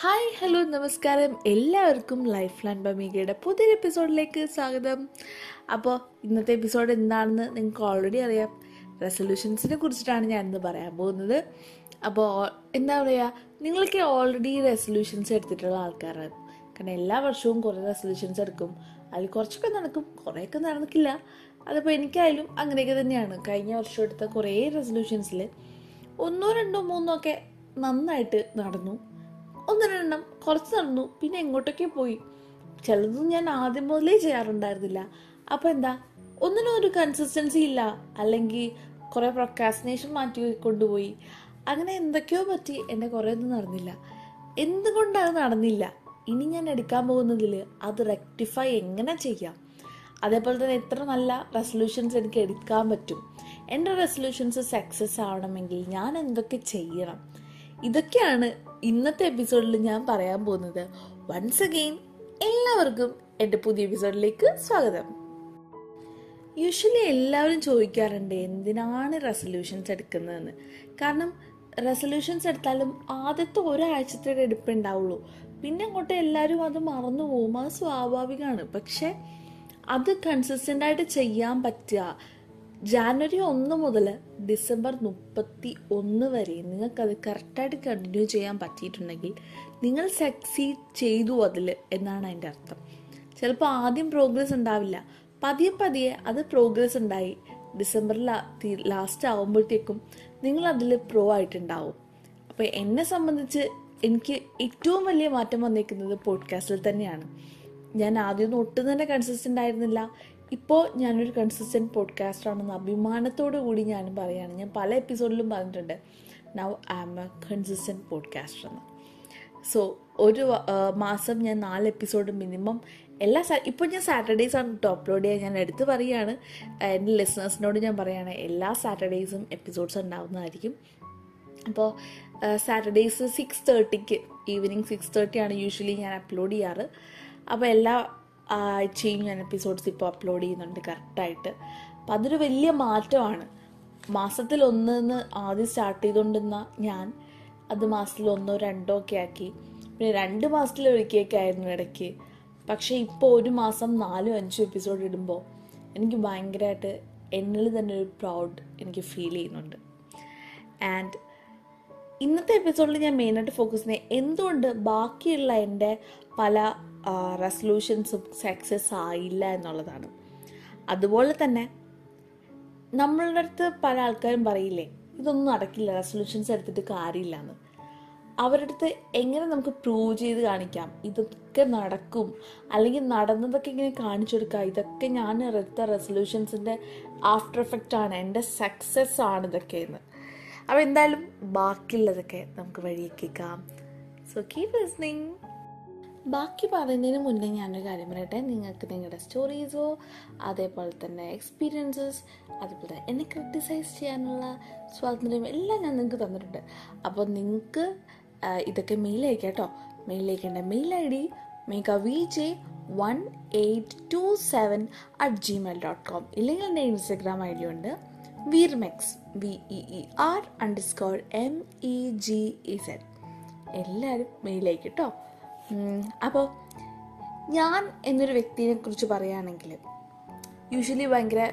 Hi hello നമസ്കാരം. എല്ലാവർക്കും life land ബമീഗയുടെ പുതിയൊരു എപ്പിസോഡിലേക്ക് സ്വാഗതം. അപ്പോൾ ഇന്നത്തെ എപ്പിസോഡ് എന്താണെന്ന് നിങ്ങൾക്ക് ഓൾറെഡി അറിയാം. റെസൊല്യൂഷൻസിനെ കുറിച്ചിട്ടാണ് ഞാൻ ഇന്ന് പറയാൻ പോകുന്നത്. അപ്പോൾ എന്താ പറയുക നിങ്ങൾക്ക് ഓൾറെഡി റെസൊല്യൂഷൻസ് എടുത്തിട്ടുള്ള ആൾക്കാരാണ്. കാരണം എല്ലാ വർഷവും കുറേ റെസൊല്യൂഷൻസ് എടുക്കും. അതിൽ കുറച്ചൊക്കെ നടക്കും കുറേയൊക്കെ നടന്നിട്ടില്ല. അതിപ്പോൾ എനിക്കായാലും അങ്ങനെയൊക്കെ തന്നെയാണ്. കഴിഞ്ഞ വർഷം എടുത്ത കുറേ റെസൊല്യൂഷൻസിൽ ഒന്നോ രണ്ടോ മൂന്നോ ഒക്കെ നന്നായിട്ട് നടന്നു. ഒന്ന് രണ്ടെണ്ണം കുറച്ച് നടന്നു. പിന്നെ എങ്ങോട്ടൊക്കെ പോയി? ചിലതൊന്നും ഞാൻ ആദ്യം മുതലേ ചെയ്യാറുണ്ടായിരുന്നില്ല. അപ്പോൾ എന്താ? ഒന്നിനും ഒരു കൺസിസ്റ്റൻസി ഇല്ല. അല്ലെങ്കിൽ കുറേ പ്രൊക്കാസിനേഷൻ മാറ്റി കൊണ്ടുപോയി. അങ്ങനെ എന്തൊക്കെയോ പറ്റി എന്റെ കുറേ ഒന്നും നടന്നില്ല. എന്തുകൊണ്ടത് നടന്നില്ല? ഇനി ഞാൻ എടുക്കാൻ പോകുന്നതിൽ അത് റെക്ടിഫൈ എങ്ങനെ ചെയ്യാം? അതേപോലെ തന്നെ എത്ര നല്ല റെസൊല്യൂഷൻസ് എനിക്ക് എടുക്കാൻ പറ്റും? എന്റെ റെസൊല്യൂഷൻസ് സക്സസ് ആവണമെങ്കിൽ ഞാൻ എന്തൊക്കെ ചെയ്യണം? ഇതൊക്കെയാണ് ഇന്നത്തെ എപ്പിസോഡിൽ ഞാൻ പറയാൻ പോകുന്നത് വൺസ് അഗെയിൻ എല്ലാവർക്കും എന്റെ പുതിയ എപ്പിസോഡിലേക്ക് സ്വാഗതം. യൂഷ്വലി എല്ലാവരും ചോദിക്കാറുണ്ട് എന്തിനാണ് റെസൊല്യൂഷൻസ് എടുക്കുന്നതെന്ന്? കാരണം റെസൊല്യൂഷൻസ് എടുത്താലും ആദ്യത്തെ ഒരാഴ്ചത്തെ എടുപ്പുണ്ടാവുള്ളൂ പിന്നെ അങ്ങോട്ട് എല്ലാവരും അത് മറന്നു പോകും അത് സ്വാഭാവികമാണ്. പക്ഷെ അത് കൺസിസ്റ്റന്റായിട്ട് ചെയ്യാൻ പറ്റുക ജാനുവരി ഒന്ന് മുതൽ ഡിസംബർ മുപ്പത്തി ഒന്ന് വരെ നിങ്ങൾക്കത് കറക്റ്റായിട്ട് കണ്ടിന്യൂ ചെയ്യാൻ പറ്റിയിട്ടുണ്ടെങ്കിൽ നിങ്ങൾ സക്സീഡ് ചെയ്തു അതിൽ എന്നാണ് അതിന്റെ അർത്ഥം. ചിലപ്പോൾ ആദ്യം പ്രോഗ്രസ് ഉണ്ടാവില്ല. പതിയെ പതിയെ അത് പ്രോഗ്രസ് ഉണ്ടായി. ഡിസംബറിൽ ലാസ്റ്റ് ആകുമ്പോഴത്തേക്കും നിങ്ങൾ അതിൽ പ്രോ ആയിട്ടുണ്ടാവും. അപ്പോൾ എന്നെ സംബന്ധിച്ച് എനിക്ക് ഏറ്റവും വലിയ മാറ്റം വന്നേക്കുന്നത് പോഡ്കാസ്റ്റിൽ തന്നെയാണ്. ഞാൻ ആദ്യമൊന്നും ഒട്ടും തന്നെ കൺസിസ്റ്റന്റ് ആയിരുന്നില്ല. ഇപ്പോൾ ഞാനൊരു കൺസിസ്റ്റന്റ് പോഡ്കാസ്റ്ററാണെന്ന് അഭിമാനത്തോടു കൂടി ഞാൻ പറയുകയാണ്. ഞാൻ പല എപ്പിസോഡിലും പറഞ്ഞിട്ടുണ്ട്. Now I am a consistent podcaster എന്ന്. സോ ഒരു മാസം ഞാൻ നാല് എപ്പിസോഡ് മിനിമം എല്ലാ ഇപ്പോൾ ഞാൻ സാറ്റർഡേയ്സ് ആണ് കേട്ടോ അപ്ലോഡ് ചെയ്യാൻ ഞാൻ എടുത്ത് പറയുകയാണ്. എന്റെ ലിസണേഴ്സിനോട് ഞാൻ പറയുകയാണ് എല്ലാ സാറ്റർഡേയ്സും എപ്പിസോഡ്സ് ഉണ്ടാകുന്നതായിരിക്കും അപ്പോൾ സാറ്റർഡേയ്സ് സിക്സ് തേർട്ടിക്ക് ഈവനിങ് സിക്സ് തേർട്ടിയാണ് യൂഷ്വലി ഞാൻ അപ്ലോഡ് ചെയ്യാറ്. അപ്പോൾ എല്ലാ ആഴ്ചയും ഞാൻ എപ്പിസോഡ്സ് ഇപ്പോൾ അപ്ലോഡ് ചെയ്യുന്നുണ്ട് കറക്റ്റായിട്ട് അപ്പം അതൊരു വലിയ മാറ്റമാണ്. മാസത്തിൽ ഒന്നെന്ന് ആദ്യം സ്റ്റാർട്ട് ചെയ്തുകൊണ്ടിരുന്ന ഞാൻ അത് മാസത്തിൽ ഒന്നോ രണ്ടോ ഒക്കെ ആക്കി. പിന്നെ രണ്ട് മാസത്തിൽ ഒരിക്കലൊക്കെ ആയിരുന്നു ഇടയ്ക്ക്. പക്ഷേ ഇപ്പോൾ ഒരു മാസം നാലും അഞ്ചും എപ്പിസോഡ് ഇടുമ്പോൾ എനിക്ക് ഭയങ്കരമായിട്ട് എന്നിൽ തന്നെ ഒരു പ്രൗഡ് എനിക്ക് ഫീൽ ചെയ്യുന്നുണ്ട്. ആൻഡ് ഇന്നത്തെ എപ്പിസോഡിൽ ഞാൻ മെയിനായിട്ട് ഫോക്കസ് ചെയ്യുന്നത് എന്തുകൊണ്ട് ബാക്കിയുള്ള എന്റെ പല റെസൊല്യൂഷൻസും സക്സസ് ആയില്ല എന്നുള്ളതാണ്. അതുപോലെ തന്നെ നമ്മളുടെ അടുത്ത് പല ആൾക്കാരും പറയില്ലേ ഇതൊന്നും നടക്കില്ല റെസൊല്യൂഷൻസ് എടുത്തിട്ട് കാര്യമില്ല എന്ന് അവരുടെ അടുത്ത് എങ്ങനെ നമുക്ക് പ്രൂവ് ചെയ്ത് കാണിക്കാം? ഇതൊക്കെ നടക്കും. അല്ലെങ്കിൽ നടന്നതൊക്കെ ഇങ്ങനെ കാണിച്ചു കൊടുക്കുക ഇതൊക്കെ ഞാൻ എടുത്ത റെസൊല്യൂഷൻസിന്റെ ആഫ്റ്റർ എഫക്റ്റ് ആണ് എന്റെ സക്സസ് ആണ് ഇതൊക്കെ എന്ന് അപ്പോൾ എന്തായാലും ബാക്കിയുള്ളതൊക്കെ നമുക്ക് വഴിയേക്കാം സോ കീപ് ലിസ്ണിങ് ബാക്കി പറയുന്നതിന് മുന്നേ ഞാനൊരു കാര്യം പറയട്ടെ. നിങ്ങൾക്ക് നിങ്ങളുടെ സ്റ്റോറീസോ അതേപോലെ തന്നെ എക്സ്പീരിയൻസസ് അതുപോലെ തന്നെ എന്നെ ക്രിട്ടിസൈസ് ചെയ്യാനുള്ള സ്വാതന്ത്ര്യം എല്ലാം ഞാൻ നിങ്ങൾക്ക് തന്നിട്ടുണ്ട്. അപ്പോൾ നിങ്ങൾക്ക് ഇതൊക്കെ മെയിൽ അയക്കാം കേട്ടോ മെയിൽ അയക്കേണ്ട mail I D മേക്ക V J one eight two seven at Gmail dot com ഇല്ലെങ്കിൽ എന്റെ ഇൻസ്റ്റഗ്രാം ഐ ഡി ഉണ്ട് വീർമെക്സ് V E E R underscore M E G E Z എല്ലാവരും മെയിലേക്ക് കേട്ടോ അപ്പോൾ ഞാൻ എന്നൊരു വ്യക്തിയെ കുറിച്ച് പറയുകയാണെങ്കിൽ യൂഷ്വലി ഭയങ്കര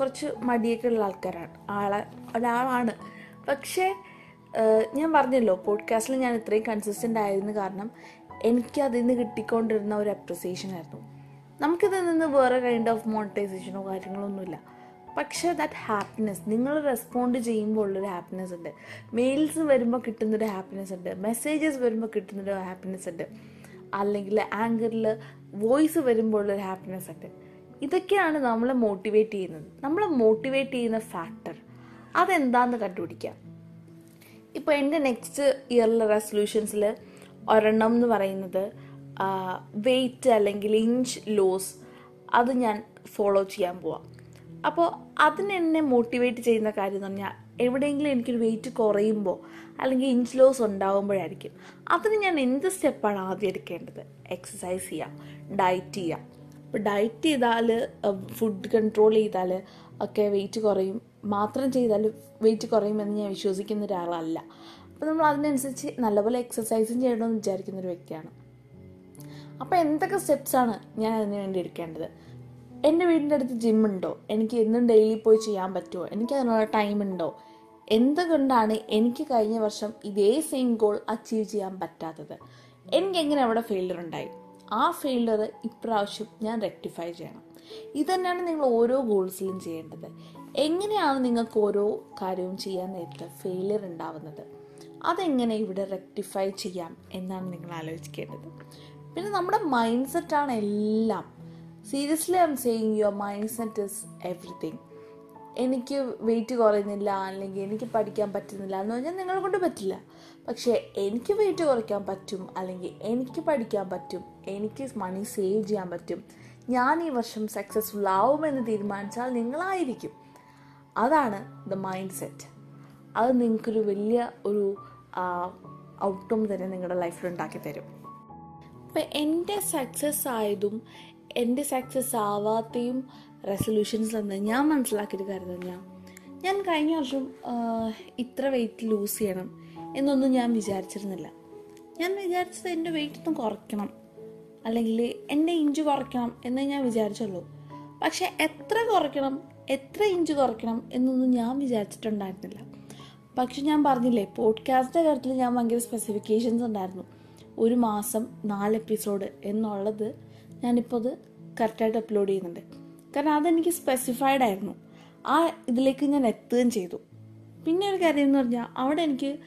കുറച്ച് മടിയൊക്കെ ഉള്ള ആൾക്കാരാണ്. ആളെ ഒരാളാണ്. പക്ഷേ ഞാൻ പറഞ്ഞല്ലോ പോഡ്കാസ്റ്റിൽ ഞാൻ ഇത്രയും കൺസിസ്റ്റന്റ് ആയിരുന്നു കാരണം എനിക്ക് അതിൽ നിന്ന് കിട്ടിക്കൊണ്ടിരുന്ന ഒരു അപ്രിസിയേഷൻ ആയിരുന്നു. നമുക്കിതിൽ നിന്ന് വേറെ കൈൻഡ് ഓഫ് മോണിറ്റൈസേഷനോ കാര്യങ്ങളൊന്നുമില്ല പക്ഷേ ദാറ്റ് ഹാപ്പിനെസ് നിങ്ങൾ റെസ്പോണ്ട് ചെയ്യുമ്പോൾ ഉള്ളൊരു ഹാപ്പിനെസ് ഉണ്ട്. മെയിൽസ് വരുമ്പോൾ കിട്ടുന്നൊരു ഹാപ്പിനെസ് ഉണ്ട്. മെസ്സേജസ് വരുമ്പോൾ കിട്ടുന്നൊരു ഹാപ്പിനെസ് ഉണ്ട്. അല്ലെങ്കിൽ ആങ്കറിൽ വോയിസ് വരുമ്പോൾ ഉള്ളൊരു ഹാപ്പിനെസ് ഉണ്ട്. ഇതൊക്കെയാണ് നമ്മളെ മോട്ടിവേറ്റ് ചെയ്യുന്നത്. നമ്മളെ മോട്ടിവേറ്റ് ചെയ്യുന്ന ഫാക്ടർ അതെന്താണെന്ന് കണ്ടുപിടിക്കാം. ഇപ്പോൾ എന്റെ നെക്സ്റ്റ് ഇയറിലെ റെസൊല്യൂഷൻസിൽ ഒരെണ്ണം എന്ന് പറയുന്നത് വെയിറ്റ് അല്ലെങ്കിൽ ഇഞ്ച് ലോസ് അത് ഞാൻ ഫോളോ ചെയ്യാൻ പോവാം. അപ്പോൾ അതിനെന്നെ മോട്ടിവേറ്റ് ചെയ്യുന്ന കാര്യം എന്ന് പറഞ്ഞാൽ എവിടെയെങ്കിലും എനിക്കൊരു വെയിറ്റ് കുറയുമ്പോൾ അല്ലെങ്കിൽ ഇഞ്ച് ലോസ് ഉണ്ടാകുമ്പോഴായിരിക്കും അതിന് ഞാൻ എന്ത് സ്റ്റെപ്പാണ് ആദ്യം എടുക്കേണ്ടത്? എക്സസൈസ് ചെയ്യാം ഡയറ്റ് ചെയ്യാം. അപ്പോൾ ഡയറ്റ് ചെയ്താൽ ഫുഡ് കൺട്രോൾ ചെയ്താൽ ഒക്കെ വെയിറ്റ് കുറയും. മാത്രം ചെയ്താൽ വെയിറ്റ് കുറയുമെന്ന് ഞാൻ വിശ്വസിക്കുന്ന ഒരാളല്ല. അപ്പോൾ നമ്മൾ അതിനനുസരിച്ച് നല്ലപോലെ എക്സസൈസും ചെയ്യണമെന്ന് വിചാരിക്കുന്ന ഒരു വ്യക്തിയാണ്. അപ്പോൾ എന്തൊക്കെ സ്റ്റെപ്സാണ് ഞാൻ അതിന് വേണ്ടി എടുക്കേണ്ടത്? എന്റെ വീടിന്റെ അടുത്ത് ജിമ്മുണ്ടോ എനിക്ക് എന്നും ഡെയിലി പോയി ചെയ്യാൻ പറ്റുമോ എനിക്ക് അതിനുള്ള ടൈം ഉണ്ടോ? എന്തുകൊണ്ടാണ് എനിക്ക് കഴിഞ്ഞ വർഷം ഇതേ സെയിം ഗോൾ അച്ചീവ് ചെയ്യാൻ പറ്റാത്തത്? എനിക്ക് എങ്ങനെ അവിടെ ഫെയിലർ ഉണ്ടായി? ആ ഫെയിലർ ഇപ്രാവശ്യം ഞാൻ റെക്ടിഫൈ ചെയ്യണം. ഇത് തന്നെയാണ് നിങ്ങൾ ഓരോ ഗോൾസിലും ചെയ്യേണ്ടത്. എങ്ങനെയാണ് നിങ്ങൾക്ക് ഓരോ കാര്യവും ചെയ്യാൻ നേരത്തെ ഫെയിലിയർ ഉണ്ടാവുന്നത്? അതെങ്ങനെ ഇവിടെ റെക്ടിഫൈ ചെയ്യാം എന്നാണ് നിങ്ങൾ ആലോചിക്കേണ്ടത്. പിന്നെ നമ്മുടെ മൈൻഡ് സെറ്റാണ് എല്ലാം seriously I am saying your mind set is everything എനിക്ക് വെയിറ്റ് കുറയുന്നില്ല അല്ലെങ്കിൽ എനിക്ക് പഠിക്കാൻ പറ്റുന്നില്ല എന്ന് പറഞ്ഞാൽ നിങ്ങളെ കൊണ്ട് പറ്റില്ല. പക്ഷേ എനിക്ക് വെയിറ്റ് കുറയ്ക്കാൻ പറ്റും അല്ലെങ്കിൽ എനിക്ക് പഠിക്കാൻ പറ്റും എനിക്ക് മണി സേവ് ചെയ്യാൻ പറ്റും ഞാൻ ഈ വർഷം സക്സസ്ഫുൾ ആവുമെന്ന് തീരുമാനിച്ചാൽ നിങ്ങളായിരിക്കും. അതാണ് ദ മൈൻഡ് സെറ്റ് അത് നിങ്ങൾക്കൊരു വലിയ ഒരു ഔട്ട്കം തന്നെ നിങ്ങളുടെ ലൈഫിൽ ഉണ്ടാക്കി തരും അപ്പം എന്റെ സക്സസ് ആയതും എന്റെ സക്സസ് ആവാത്തയും റെസൊല്യൂഷൻസ് എന്ന് ഞാൻ മനസ്സിലാക്കിയിട്ട് കാര്യം തന്നെയാണ് ഞാൻ കഴിഞ്ഞ വർഷം ഇത്ര വെയിറ്റ് ലൂസ് ചെയ്യണം എന്നൊന്നും ഞാൻ വിചാരിച്ചിരുന്നില്ല. ഞാൻ വിചാരിച്ചത് എന്റെ വെയിറ്റ് ഒന്ന് കുറയ്ക്കണം അല്ലെങ്കിൽ എന്റെ ഇഞ്ച് കുറയ്ക്കണം എന്ന് ഞാൻ വിചാരിച്ചുള്ളൂ. പക്ഷേ എത്ര കുറയ്ക്കണം എത്ര ഇഞ്ച് കുറയ്ക്കണം എന്നൊന്നും ഞാൻ വിചാരിച്ചിട്ടുണ്ടായിരുന്നില്ല. പക്ഷെ ഞാൻ പറഞ്ഞില്ലേ പോഡ്കാസ്റ്റിന്റെ കാര്യത്തിൽ ഞാൻ ഭയങ്കര സ്പെസിഫിക്കേഷൻസ് ഉണ്ടായിരുന്നു. ഒരു മാസം നാല് എപ്പിസോഡ് എന്നുള്ളത് ഞാനിപ്പോൾ അത് കറക്റ്റായിട്ട് അപ്ലോഡ് ചെയ്യുന്നുണ്ട്. കാരണം അതെനിക്ക് സ്പെസിഫൈഡ് ആയിരുന്നു. ആ ഇതിലേക്ക് ഞാൻ എത്തുകയും ചെയ്തു. പിന്നെ ഒരു കാര്യം എന്ന് പറഞ്ഞാൽ അവിടെ എനിക്ക്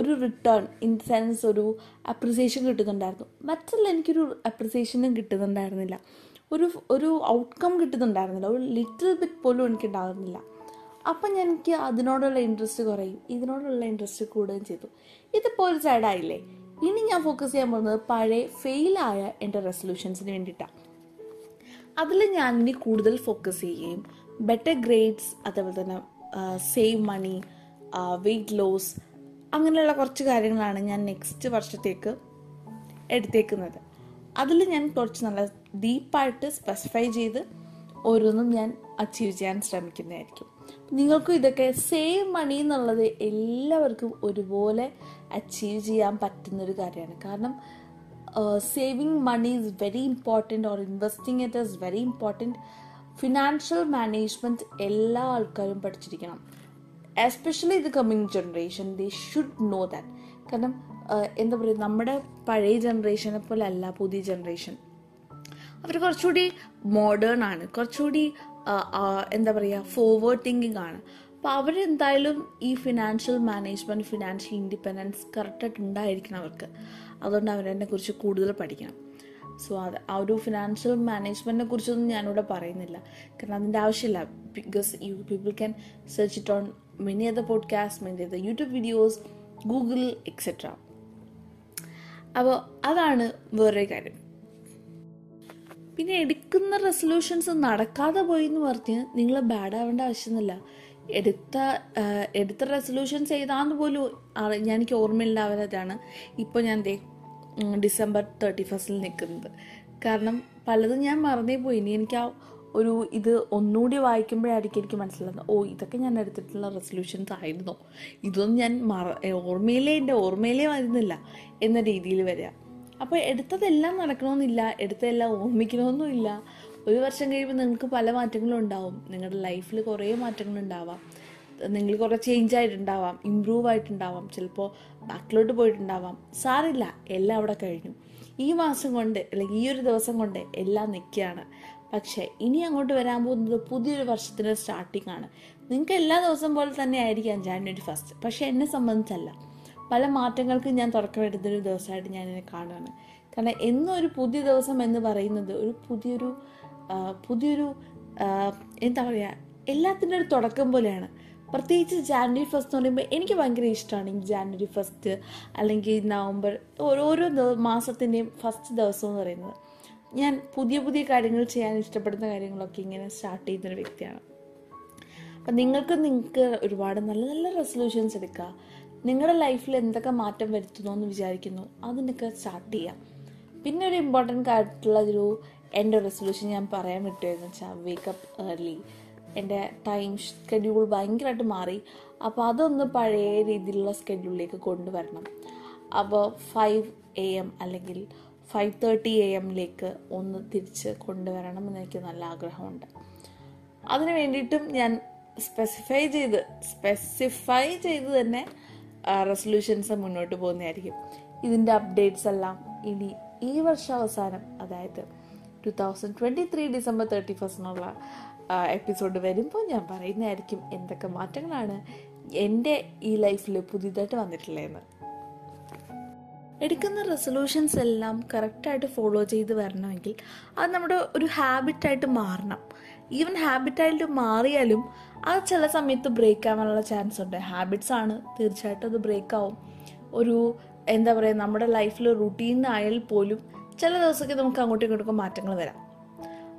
ഒരു റിട്ടേൺ ഇൻ സെൻസ് ഒരു അപ്രിസിയേഷൻ കിട്ടുന്നുണ്ടായിരുന്നു. മറ്റുള്ള എനിക്കൊരു അപ്രിസിയേഷനും കിട്ടുന്നുണ്ടായിരുന്നില്ല. ഒരു ഒരു ഔട്ട്കം കിട്ടുന്നുണ്ടായിരുന്നില്ല. ഒരു ലിറ്റിൽ ബിറ്റ് പോലും എനിക്ക് ഉണ്ടാകുന്നില്ല അപ്പം എനിക്ക് അതിനോടുള്ള ഇൻട്രസ്റ്റ് കുറയും. ഇതിനോടുള്ള ഇൻട്രസ്റ്റ് കൂടുകയും ചെയ്തു. ഇതിപ്പോൾ ഒരു സൈഡായില്ലേ ഇനി ഞാൻ ഫോക്കസ് ചെയ്യാൻ പോകുന്നത് പഴയ ഫെയിലായ എന്റെ റെസൊല്യൂഷൻസിന് വേണ്ടിയിട്ടാണ് അതിൽ ഞാൻ ഇനി കൂടുതൽ ഫോക്കസ് ചെയ്യുകയും ബെറ്റർ ഗ്രേഡ്സ് അതേപോലെ തന്നെ സേവ് മണി വെയ്റ്റ് ലോസ് അങ്ങനെയുള്ള കുറച്ച് കാര്യങ്ങളാണ് ഞാൻ നെക്സ്റ്റ് വർഷത്തേക്ക് എടുത്തേക്കുന്നത്. അതിൽ ഞാൻ കുറച്ച് നല്ല ഡീപ്പായിട്ട് സ്പെസിഫൈ ചെയ്ത് ഓരോന്നും ഞാൻ അച്ചീവ് ചെയ്യാൻ ശ്രമിക്കുന്നതായിരിക്കും. നിങ്ങൾക്കും ഇതൊക്കെ സേവ് മണി എന്നുള്ളത് എല്ലാവർക്കും ഒരുപോലെ അച്ചീവ് ചെയ്യാൻ പറ്റുന്നൊരു കാര്യമാണ്. കാരണം saving money is very important or investing it is very important financial management എല്ലാ ആൾക്കാരും പഠിച്ചിരിക്കണം. എസ്പെഷ്യലി ഇത് coming generation they should know that കാരണം എന്താ പറയുക നമ്മുടെ പഴയ ജനറേഷനെ പോലെ അല്ല പുതിയ ജനറേഷൻ അവർ കുറച്ചുകൂടി മോഡേൺ ആണ്. കുറച്ചുകൂടി എന്താ പറയുക ഫോർവേഡ് തിങ്കിങ് ആണ്. അപ്പോൾ അവരെന്തായാലും ഈ ഫിനാൻഷ്യൽ മാനേജ്മെന്റ് ഫിനാൻഷ്യൽ ഇൻഡിപെൻഡൻസ് കറക്റ്റായിട്ട് ഉണ്ടായിരിക്കണം അവർക്ക്. അതുകൊണ്ട് അവരെന്നെ കുറിച്ച് കൂടുതൽ പഠിക്കണം. സോ അത് ആ ഒരു ഫിനാൻഷ്യൽ മാനേജ്മെന്റിനെ കുറിച്ചൊന്നും ഞാനിവിടെ പറയുന്നില്ല. കാരണം അതിന്റെ ആവശ്യമില്ല. Because you people can search it on many other podcast many other YouTube videos Google etcetera അപ്പോൾ അതാണ് വേറൊരു കാര്യം. പിന്നെ എടുക്കുന്ന റെസൊല്യൂഷൻസ് നടക്കാതെ പോയി എന്ന് പറഞ്ഞ് നിങ്ങൾ ബാഡ് ആവേണ്ട ആവശ്യമൊന്നുമില്ല എടുത്ത എടുത്ത റെസൊല്യൂഷൻസ് ഏതാന്ന് പോലും ഞാൻ എനിക്ക് ഓർമ്മയില്ലാവരതാണ് ഇപ്പോൾ ഞാൻ ദേ ഡിസംബർ തേർട്ടി ഫസ്റ്റിൽ നിൽക്കുന്നത് കാരണം പലതും ഞാൻ മറന്നേ പോയി. ഇനി എനിക്ക് ആ ഒരു ഇത് ഒന്നുകൂടി വായിക്കുമ്പോഴായിരിക്കും എനിക്ക് മനസ്സിലാകുന്നത് ഓ ഇതൊക്കെ ഞാൻ എടുത്തിട്ടുള്ള റെസൊല്യൂഷൻസ് ആയിരുന്നു. ഇതൊന്നും ഞാൻ മറ ഓർമ്മയിലേ എന്റെ ഓർമ്മയിലേ വരുന്നില്ല എന്ന രീതിയിൽ വരിക അപ്പോൾ എടുത്തതെല്ലാം നടക്കണമെന്നില്ല എടുത്തതെല്ലാം ഓർമ്മിക്കണമെന്നില്ല ഒരു വർഷം കഴിയുമ്പോൾ നിങ്ങൾക്ക് പല മാറ്റങ്ങളും ഉണ്ടാവും നിങ്ങളുടെ ലൈഫിൽ കുറേ മാറ്റങ്ങൾ ഉണ്ടാവാം നിങ്ങൾ കുറേ ചേഞ്ച് ആയിട്ടുണ്ടാവാം ഇമ്പ്രൂവ് ആയിട്ടുണ്ടാവാം. ചിലപ്പോൾ ബാക്കിലോട്ട് പോയിട്ടുണ്ടാവാം. സാറില്ല എല്ലാം അവിടെ കഴിഞ്ഞു. ഈ മാസം കൊണ്ട് അല്ലെങ്കിൽ ഈ ഒരു ദിവസം കൊണ്ട് എല്ലാം നിൽക്കുകയാണ്. പക്ഷേ ഇനി അങ്ങോട്ട് വരാൻ പോകുന്നത് പുതിയൊരു വർഷത്തിന്റെ സ്റ്റാർട്ടിംഗ് ആണ്. നിങ്ങൾക്ക് എല്ലാ ദിവസം പോലെ തന്നെ ആയിരിക്കാം ജാനുവരി ഫസ്റ്റ് പക്ഷേ എന്നെ സംബന്ധിച്ചല്ല. പല മാറ്റങ്ങൾക്കും ഞാൻ തുടക്കമെടുത്തൊരു ദിവസമായിട്ട് ഞാനിതിനെ കാണുകയാണ് കാരണം എന്നും ഒരു പുതിയ ദിവസം എന്ന് പറയുന്നത് ഒരു പുതിയൊരു പുതിയൊരു എന്താ പറയുക എല്ലാത്തിന്റെ ഒരു തുടക്കം പോലെയാണ്. പ്രത്യേകിച്ച് ജാനുവരി ഫസ്റ്റ് എന്ന് പറയുമ്പോൾ എനിക്ക് ഭയങ്കര ഇഷ്ടമാണ് ഈ ജാനുവരി ഫസ്റ്റ് അല്ലെങ്കിൽ നവംബർ ഓരോരോ മാസത്തിന്റെയും ഫസ്റ്റ് ദിവസം എന്ന് പറയുന്നത്. ഞാൻ പുതിയ പുതിയ കാര്യങ്ങൾ ചെയ്യാൻ ഇഷ്ടപ്പെടുന്ന കാര്യങ്ങളൊക്കെ ഇങ്ങനെ സ്റ്റാർട്ട് ചെയ്യുന്നൊരു വ്യക്തിയാണ്. അപ്പം നിങ്ങൾക്ക് നിങ്ങൾക്ക് ഒരുപാട് നല്ല നല്ല റെസൊല്യൂഷൻസ് എടുക്കുക നിങ്ങളുടെ ലൈഫിൽ എന്തൊക്കെ മാറ്റം വരുത്തുന്നു എന്ന് വിചാരിക്കുന്നു? അതിനൊക്കെ സ്റ്റാർട്ട് ചെയ്യാം. പിന്നെ ഒരു ഇമ്പോർട്ടന്റ് ആയിട്ടുള്ള ഒരു എന്റെ റെസൊല്യൂഷൻ ഞാൻ പറയാൻ വിട്ടുവെന്ന് വെച്ചാൽ വേക്കപ്പ് ഏർലി എന്റെ ടൈം സ്കെഡ്യൂൾ ഭയങ്കരമായിട്ട് മാറി. അപ്പോൾ അതൊന്ന് പഴയ രീതിയിലുള്ള സ്കെഡ്യൂളിലേക്ക് കൊണ്ടുവരണം. അപ്പോൾ ഫൈവ് എ എം അല്ലെങ്കിൽ ഫൈവ് തേർട്ടി എ എമ്മിലേക്ക് ഒന്ന് തിരിച്ച് കൊണ്ടുവരണം എന്ന് എനിക്ക് നല്ല ആഗ്രഹമുണ്ട്. അതിന് വേണ്ടിയിട്ടും ഞാൻ സ്പെസിഫൈ ചെയ്ത് സ്പെസിഫൈ ചെയ്ത് തന്നെ റെസൊല്യൂഷൻസ് മുന്നോട്ട് പോകുന്നതായിരിക്കും. ഇതിന്റെ അപ്ഡേറ്റ്സ് എല്ലാം ഇനി ഈ വർഷാവസാനം അതായത് two thousand twenty three December thirty ഫസ്റ്റിനുള്ള episode വരുമ്പോൾ ഞാൻ പറയുന്നതായിരിക്കും എന്തൊക്കെ മാറ്റങ്ങളാണ് എന്റെ ഈ ലൈഫിൽ പുതിയതായിട്ട് വന്നിട്ടുള്ളതെന്ന്. എടുക്കുന്ന റെസൊല്യൂഷൻസ് എല്ലാം കറക്റ്റായിട്ട് ഫോളോ ചെയ്ത് വരണമെങ്കിൽ അത് നമ്മുടെ ഒരു ഹാബിറ്റായിട്ട് മാറണം. ഈവൻ ഹാബിറ്റായിട്ട് മാറിയാലും അത് ചില സമയത്ത് ബ്രേക്ക് ആവാനുള്ള ചാൻസ് ഉണ്ട്. ഹാബിറ്റ്സ് ആണ്. തീർച്ചയായിട്ടും അത് ബ്രേക്ക് ആവും. ഒരു എന്താ പറയുക നമ്മുടെ ലൈഫിൽ റുട്ടീൻ ആയാൽ പോലും ചില ദിവസമൊക്കെ നമുക്ക് അങ്ങോട്ടും ഇങ്ങോട്ടൊക്കെ മാറ്റങ്ങൾ വരാം.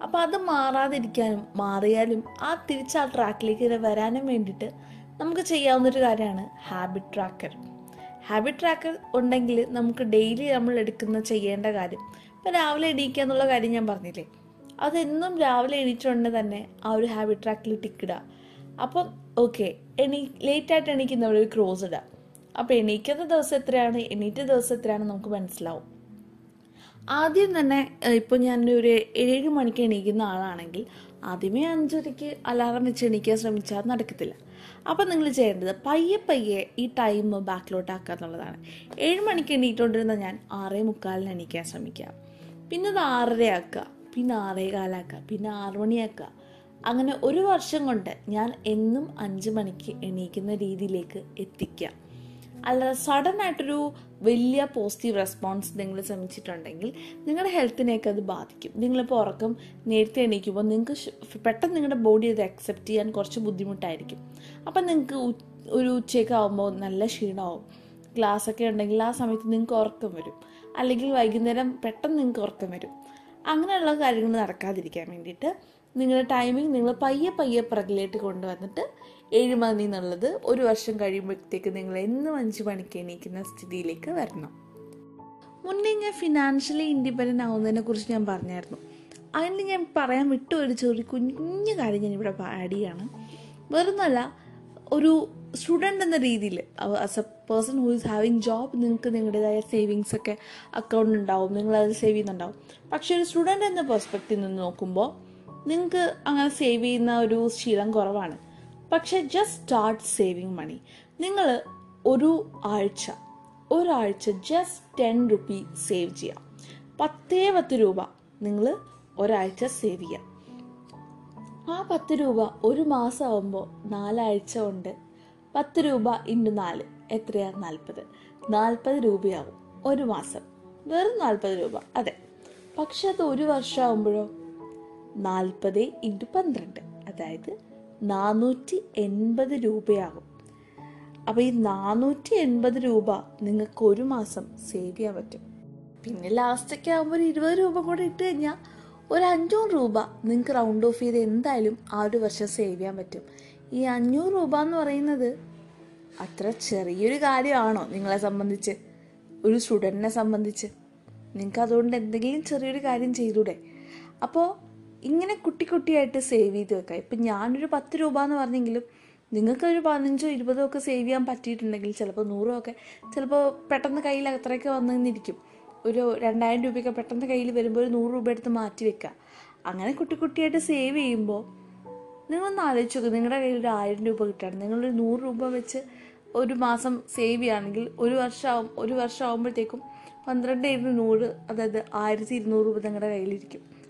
അപ്പോൾ അത് മാറാതിരിക്കാനും മാറിയാലും ആ തിരിച്ച് ആ ട്രാക്കിലേക്ക് വരാനും വേണ്ടിയിട്ട് നമുക്ക് ചെയ്യാവുന്നൊരു കാര്യമാണ് ഹാബിറ്റ് ട്രാക്കർ ഹാബിറ്റ് ട്രാക്കർ ഉണ്ടെങ്കിൽ നമുക്ക് ഡെയിലി നമ്മൾ എടുക്കുന്ന ചെയ്യേണ്ട കാര്യം ഇപ്പം രാവിലെ എണീക്കുക എന്നുള്ള കാര്യം ഞാൻ പറഞ്ഞില്ലേ? അതെന്നും രാവിലെ എണീറ്റുണ്ടെങ്കിൽ തന്നെ ആ ഒരു ഹാബിറ്റ് ട്രാക്കിൽ ടിക്കിടുക അപ്പം ഓക്കെ എണീ ലേറ്റായിട്ട് എണീക്കുന്നവർ ഒരു ക്രോസ് ഇടുക അപ്പോൾ എണീക്കുന്ന ദിവസം എത്രയാണ്? എണീറ്റ ദിവസം എത്രയാണ് നമുക്ക് മനസ്സിലാവും. ആദ്യം തന്നെ ഇപ്പോൾ ഞാൻ ഒരു ഏഴ് മണിക്ക് എണീക്കുന്ന ആളാണെങ്കിൽ ആദ്യമേ അഞ്ചരയ്ക്ക് അലാറം വെച്ച് എണീക്കാൻ ശ്രമിച്ചാൽ നടക്കത്തില്ല. അപ്പം നിങ്ങൾ ചെയ്യേണ്ടത് പയ്യെ പയ്യെ ഈ ടൈം ബാക്കിലോട്ടാക്കുക എന്നുള്ളതാണ്. ഏഴ് മണിക്ക് എണീറ്റുകൊണ്ടിരുന്ന ഞാൻ ആറേ മുക്കാലിന് എണീക്കാൻ ശ്രമിക്കുക പിന്നെ അത് ആറര ആക്കുക പിന്നെ ആറേ കാലാക്കുക പിന്നെ ആറ് മണിയാക്കുക അങ്ങനെ ഒരു വർഷം കൊണ്ട് ഞാൻ എന്നും അഞ്ച് മണിക്ക് എണീക്കുന്ന രീതിയിലേക്ക് എത്തിക്കാം അല്ലാതെ സഡൻ ആയിട്ടൊരു വലിയ പോസിറ്റീവ് റെസ്പോൺസ് നിങ്ങൾ ശ്രമിച്ചിട്ടുണ്ടെങ്കിൽ നിങ്ങളുടെ ഹെൽത്തിനെയൊക്കെ അത് ബാധിക്കും. നിങ്ങളിപ്പോൾ ഉറക്കം നേരത്തെ എണീക്കുമ്പോൾ നിങ്ങൾക്ക് പെട്ടെന്ന് നിങ്ങളുടെ ബോഡി അത് അക്സെപ്റ്റ് ചെയ്യാൻ കുറച്ച് ബുദ്ധിമുട്ടായിരിക്കും. അപ്പം നിങ്ങൾക്ക് ഒരു ഉച്ചയൊക്കെ ആകുമ്പോൾ നല്ല ക്ഷീണമാവും ഒക്കെ ഉണ്ടെങ്കിൽ ആ സമയത്ത് നിങ്ങൾക്ക് ഉറക്കം വരും. അല്ലെങ്കിൽ വൈകുന്നേരം പെട്ടെന്ന് നിങ്ങൾക്ക് ഉറക്കം വരും. അങ്ങനെയുള്ള കാര്യങ്ങൾ നടക്കാതിരിക്കാൻ വേണ്ടിയിട്ട് നിങ്ങളുടെ ടൈമിംഗ് നിങ്ങൾ പയ്യെ പയ്യെ പ്രഗിലേക്ക് കൊണ്ടുവന്നിട്ട് ഏഴ് മണി എന്നുള്ളത് ഒരു വർഷം കഴിയുമ്പോഴത്തേക്ക് നിങ്ങൾ എന്നും അഞ്ച് മണിക്ക് എണീക്കുന്ന സ്ഥിതിയിലേക്ക് വരണം. മുന്നേ ഞാൻ ഫിനാൻഷ്യലി ഇൻഡിപെൻഡന്റ് ആവുന്നതിനെ കുറിച്ച് ഞാൻ പറഞ്ഞായിരുന്നു. അതിന് ഞാൻ പറയാൻ വിട്ടു ഒരു ചെറിയ കുഞ്ഞു കാര്യം ഞാൻ ഇവിടെ ആഡ് ചെയ്യാണ് ഒരു സ്റ്റുഡന്റ് എന്ന രീതിയിൽ as a person who is having job നിങ്ങൾക്ക് നിങ്ങളുടേതായ സേവിങ്സ് ഒക്കെ അക്കൗണ്ട് ഉണ്ടാവും നിങ്ങളത് സേവ് ചെയ്യുന്നുണ്ടാവും. പക്ഷേ ഒരു സ്റ്റുഡന്റ് എന്ന പെർസ്പെക്റ്റീവ് നിന്ന് നോക്കുമ്പോൾ നിങ്ങൾക്ക് അങ്ങനെ സേവ് ചെയ്യുന്ന ഒരു ശീലം കുറവാണ്. പക്ഷെ ജസ്റ്റ് സ്റ്റാർട്ട് സേവിങ് മണി നിങ്ങൾ ഒരു ആഴ്ച ഒരാഴ്ച ജസ്റ്റ് ടെൻ റുപ്പി സേവ് ചെയ്യാം. പത്തേ പത്ത് രൂപ നിങ്ങൾ ഒരാഴ്ച സേവ് ചെയ്യാം. ആ പത്ത് രൂപ ഒരു മാസം ആവുമ്പോൾ നാലാഴ്ച ഉണ്ട്. പത്ത് രൂപ ഇന്റു നാല് എത്രയാണ് നാൽപ്പത്. നാൽപ്പത് രൂപയാവും ഒരു മാസം. വെറും നാൽപ്പത് രൂപ അതെ. പക്ഷെ അത് ഒരു വർഷമാകുമ്പോഴോ നാൽപ്പത് ഇന്റു പന്ത്രണ്ട്. അതായത് നാനൂറ്റി എൺപത് രൂപയാകും. അപ്പോൾ ഈ നാനൂറ്റി എൺപത് രൂപ നിങ്ങൾക്ക് ഒരു മാസം സേവ് ചെയ്യാൻ പറ്റും. പിന്നെ ലാസ്റ്റൊക്കെ ആകുമ്പോൾ ഒരു ഇരുപത് രൂപ കൂടെ ഇട്ട് കഴിഞ്ഞാൽ ഒരു അഞ്ഞൂറ് രൂപ നിങ്ങൾക്ക് റൗണ്ട് ഓഫ് ചെയ്ത് എന്തായാലും ആ ഒരു വർഷം സേവ് ചെയ്യാൻ പറ്റും. ഈ അഞ്ഞൂറ് രൂപ എന്ന് പറയുന്നത് അത്ര ചെറിയൊരു കാര്യമാണോ നിങ്ങളെ സംബന്ധിച്ച്? ഒരു സ്റ്റുഡന്റിനെ സംബന്ധിച്ച്. നിങ്ങൾക്ക് അതുകൊണ്ട് എന്തെങ്കിലും ചെറിയൊരു കാര്യം ചെയ്തൂടെ? അപ്പോൾ ഇങ്ങനെ കുട്ടി കുട്ടിയായിട്ട് സേവ് ചെയ്ത് വെക്കാം. ഇപ്പം ഞാനൊരു പത്ത് രൂപ എന്ന് പറഞ്ഞെങ്കിലും നിങ്ങൾക്കൊരു പതിനഞ്ചോ ഇരുപതോ ഒക്കെ സേവ് ചെയ്യാൻ പറ്റിയിട്ടുണ്ടെങ്കിൽ ചിലപ്പോൾ നൂറോ ഒക്കെ ചിലപ്പോൾ പെട്ടെന്ന് കയ്യിൽ അത്രയൊക്കെ വന്നിരിക്കും. ഒരു രണ്ടായിരം രൂപയൊക്കെ പെട്ടെന്ന് കയ്യിൽ വരുമ്പോൾ ഒരു നൂറ് രൂപ എടുത്ത് മാറ്റി വെക്കുക. അങ്ങനെ കുട്ടി കുട്ടിയായിട്ട് സേവ് ചെയ്യുമ്പോൾ നിങ്ങളൊന്ന് ആലോചിച്ച് നോക്കുക നിങ്ങളുടെ കയ്യിൽ ഒരു ആയിരം രൂപ കിട്ടുകയാണ്. നിങ്ങളൊരു നൂറ് രൂപ വെച്ച് ഒരു മാസം സേവ് ചെയ്യുകയാണെങ്കിൽ ഒരു വർഷം ഒരു വർഷം ആകുമ്പോഴത്തേക്കും പന്ത്രണ്ട് ഇരുന്നൂറ് നൂറ് അതായത് ആയിരത്തി ഇരുന്നൂറ് രൂപ നിങ്ങളുടെ കയ്യിലിരിക്കും.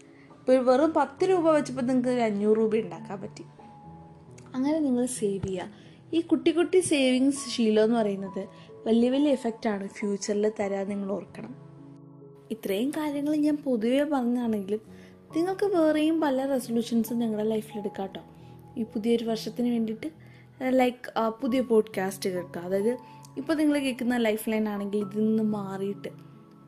ഇപ്പോൾ വെറും പത്ത് രൂപ വെച്ചപ്പോൾ നിങ്ങൾക്ക് ഒരു അഞ്ഞൂറ് രൂപ ഉണ്ടാക്കാൻ പറ്റി. അങ്ങനെ നിങ്ങൾ സേവ് ചെയ്യുക ഈ കുട്ടി കുട്ടി സേവിങ്സ് ശീലം എന്ന് പറയുന്നത് വലിയ വലിയ എഫക്റ്റാണ് ഫ്യൂച്ചറിൽ തരാൻ നിങ്ങൾ ഓർക്കണം. ഇത്രയും കാര്യങ്ങൾ ഞാൻ പൊതുവേ പറഞ്ഞാണെങ്കിലും നിങ്ങൾക്ക് വേറെയും പല റെസൊല്യൂഷൻസും നിങ്ങളുടെ ലൈഫിൽ എടുക്കാം കേട്ടോ ഈ പുതിയൊരു വർഷത്തിന് വേണ്ടിയിട്ട് ലൈക്ക് പുതിയ പോഡ്കാസ്റ്റ് കേൾക്കുക അതായത് ഇപ്പോൾ നിങ്ങൾ കേൾക്കുന്ന ലൈഫ് ലൈൻ ആണെങ്കിൽ ഇതിൽ നിന്ന് മാറിയിട്ട്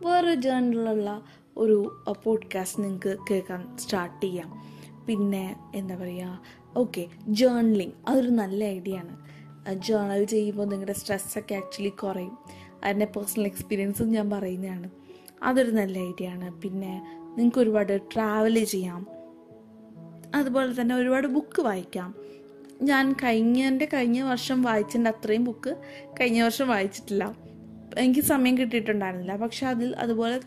വേറൊരു ജേണലിലുള്ള ഒരു പോഡ്കാസ്റ്റ് നിങ്ങൾക്ക് കേൾക്കാൻ സ്റ്റാർട്ട് ചെയ്യാം. പിന്നെ എന്താ പറയുക ഓക്കെ ജേർണലിങ് അതൊരു നല്ല ഐഡിയ ആണ്. ജേർണൽ ചെയ്യുമ്പോൾ നിങ്ങളുടെ സ്ട്രെസ്സൊക്കെ ആക്ച്വലി കുറയും. അതിന്റെ പേഴ്സണൽ എക്സ്പീരിയൻസും ഞാൻ പറയുന്നതാണ്. അതൊരു നല്ല ഐഡിയ ആണ്. പിന്നെ നിങ്ങൾക്ക് ഒരുപാട് ട്രാവൽ ചെയ്യാം. അതുപോലെ തന്നെ ഒരുപാട് ബുക്ക് വായിക്കാം. ഞാൻ കഴിഞ്ഞ കഴിഞ്ഞ വർഷം വായിച്ചതിന്റെ അത്രയും ബുക്ക് കഴിഞ്ഞ വർഷം വായിച്ചിട്ടില്ല. എനിക്ക് സമയം കിട്ടിയിട്ടുണ്ടായിരുന്നില്ല. പക്ഷെ അതിൽ അതുപോലെ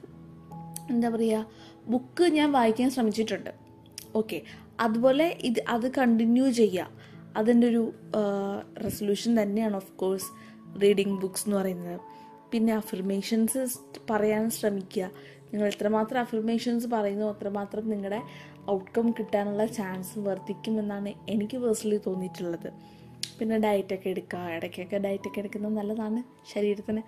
എന്താ പറയുക ബുക്ക് ഞാൻ വായിക്കാൻ ശ്രമിച്ചിട്ടുണ്ട്. ഓക്കെ അതുപോലെ ഇത് അത് കണ്ടിന്യൂ ചെയ്യുക അതിന്റെ ഒരു റെസൊല്യൂഷൻ തന്നെയാണ് ഓഫ് കോഴ്സ് റീഡിങ് ബുക്സ് എന്ന് പറയുന്നത്. പിന്നെ അഫർമേഷൻസ് പറയാൻ ശ്രമിക്കുക. നിങ്ങൾ എത്രമാത്രം അഫർമേഷൻസ് പറയുന്നു അത്രമാത്രം നിങ്ങളുടെ ഔട്ട്കം കിട്ടാനുള്ള ചാൻസ് വർദ്ധിക്കുമെന്നാണ് എനിക്ക് പേഴ്സണലി തോന്നിയിട്ടുള്ളത്. പിന്നെ ഡയറ്റൊക്കെ എടുക്കുക. ഇടയ്ക്കൊക്കെ ഡയറ്റൊക്കെ എടുക്കുന്നത് നല്ലതാണ് ശരീരത്തിന്.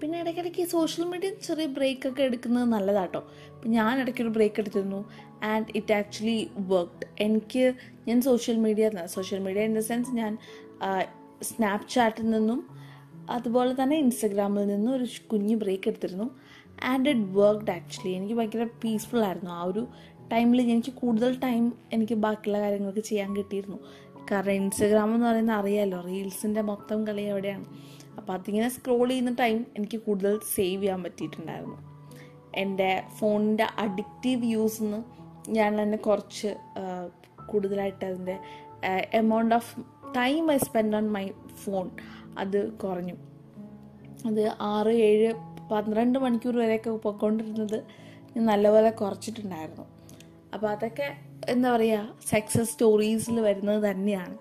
പിന്നെ ഇടയ്ക്കിടയ്ക്ക് സോഷ്യൽ മീഡിയ ചെറിയ ബ്രേക്ക് ഒക്കെ എടുക്കുന്നത് നല്ലതാട്ടോ. ഇപ്പം ഞാൻ ഇടയ്ക്കൊരു ബ്രേക്ക് എടുത്തിരുന്നു. ആൻഡ് ഇറ്റ് ആക്ച്വലി വർക്ക്ഡ് എനിക്ക് ഞാൻ social media social media in the sense ഞാൻ സ്നാപ്ചാറ്റിൽ നിന്നും അതുപോലെ തന്നെ ഇൻസ്റ്റഗ്രാമിൽ നിന്നും ഒരു കുഞ്ഞ് ബ്രേക്ക് എടുത്തിരുന്നു. ആൻഡ് ഇറ്റ് വർക്ക്ഡ് ആക്ച്വലി എനിക്ക് ഭയങ്കര പീസ്ഫുൾ ആയിരുന്നു. ആ ഒരു ടൈമിൽ എനിക്ക് കൂടുതൽ ടൈം എനിക്ക് ബാക്കിയുള്ള കാര്യങ്ങൾക്ക് ചെയ്യാൻ കിട്ടിയിരുന്നു. കാരണം ഇൻസ്റ്റഗ്രാം എന്ന് പറയുന്നത് അറിയാമല്ലോ റീൽസിന്റെ മൊത്തം കളി എവിടെയാണ്? അപ്പോൾ അതിങ്ങനെ സ്ക്രോൾ ചെയ്യുന്ന ടൈം എനിക്ക് കൂടുതൽ സേവ് ചെയ്യാൻ പറ്റിയിട്ടുണ്ടായിരുന്നു. എന്റെ ഫോണിന്റെ അഡിക്റ്റീവ് യൂസ് നിന്ന് ഞാൻ തന്നെ കുറച്ച് കൂടുതലായിട്ട് അതിന്റെ amount of time I spend on my phone അത് കുറഞ്ഞു. അത് ആറ് ഏഴ് പന്ത്രണ്ട് മണിക്കൂർ വരെയൊക്കെ പോയിക്കൊണ്ടിരുന്നത് ഞാൻ നല്ലപോലെ കുറച്ചിട്ടുണ്ടായിരുന്നു. അപ്പോൾ അതൊക്കെ എന്താ പറയുക സക്സസ് സ്റ്റോറീസിൽ വരുന്നത് തന്നെയാണ്.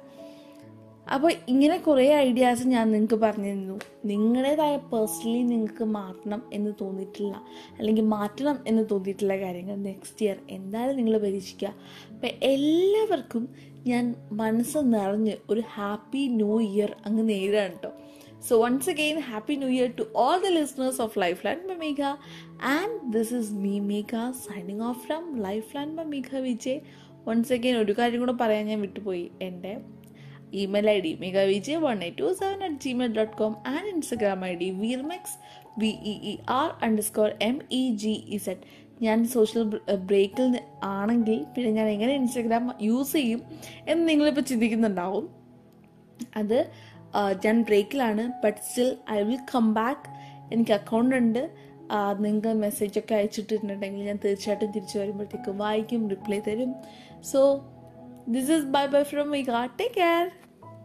അപ്പോൾ ഇങ്ങനെ കുറേ ഐഡിയാസ് ഞാൻ നിങ്ങൾക്ക് പറഞ്ഞു തന്നു നിങ്ങളുടേതായ പേഴ്സണലി നിങ്ങൾക്ക് മാറ്റണം എന്ന് തോന്നിയിട്ടില്ല. അല്ലെങ്കിൽ മാറ്റണം എന്ന് തോന്നിയിട്ടുള്ള കാര്യങ്ങൾ നെക്സ്റ്റ് ഇയർ എന്തായാലും നിങ്ങൾ പരീക്ഷിക്കുക. അപ്പം എല്ലാവർക്കും ഞാൻ മനസ്സ് നിറഞ്ഞ് ഒരു ഹാപ്പി ന്യൂ ഇയർ അങ്ങ് നേരാണ് കേട്ടോ So, once again, Happy New Year to all the listeners of Lifeline by Megha. And this is me, Megha, signing off from Lifeline by Megha Vijay. Once again ഒരു കാര്യം കൂടെ പറയാൻ ഞാൻ വിട്ടുപോയി. എന്റെ email I D Mika Vijay one eight two D വീർമെക്സ് V E E R underscore M E G E Z ഞാൻ social ബ്രേക്കിൽ ആണെങ്കിൽ പിന്നെ ഞാൻ എങ്ങനെ ഇൻസ്റ്റഗ്രാം യൂസ് ചെയ്യും എന്ന് നിങ്ങളിപ്പോൾ ചിന്തിക്കുന്നുണ്ടാവും. അത് ഞാൻ ബ്രേക്കിലാണ് but still I will come back എനിക്ക് അക്കൗണ്ട് ഉണ്ട്. നിങ്ങൾക്ക് മെസ്സേജൊക്കെ അയച്ചിട്ടിട്ടുണ്ടെങ്കിൽ ഞാൻ തീർച്ചയായിട്ടും തിരിച്ചു വരുമ്പോഴത്തേക്കും വായിക്കും റിപ്ലൈ തരും. So this is bye bye from my god take care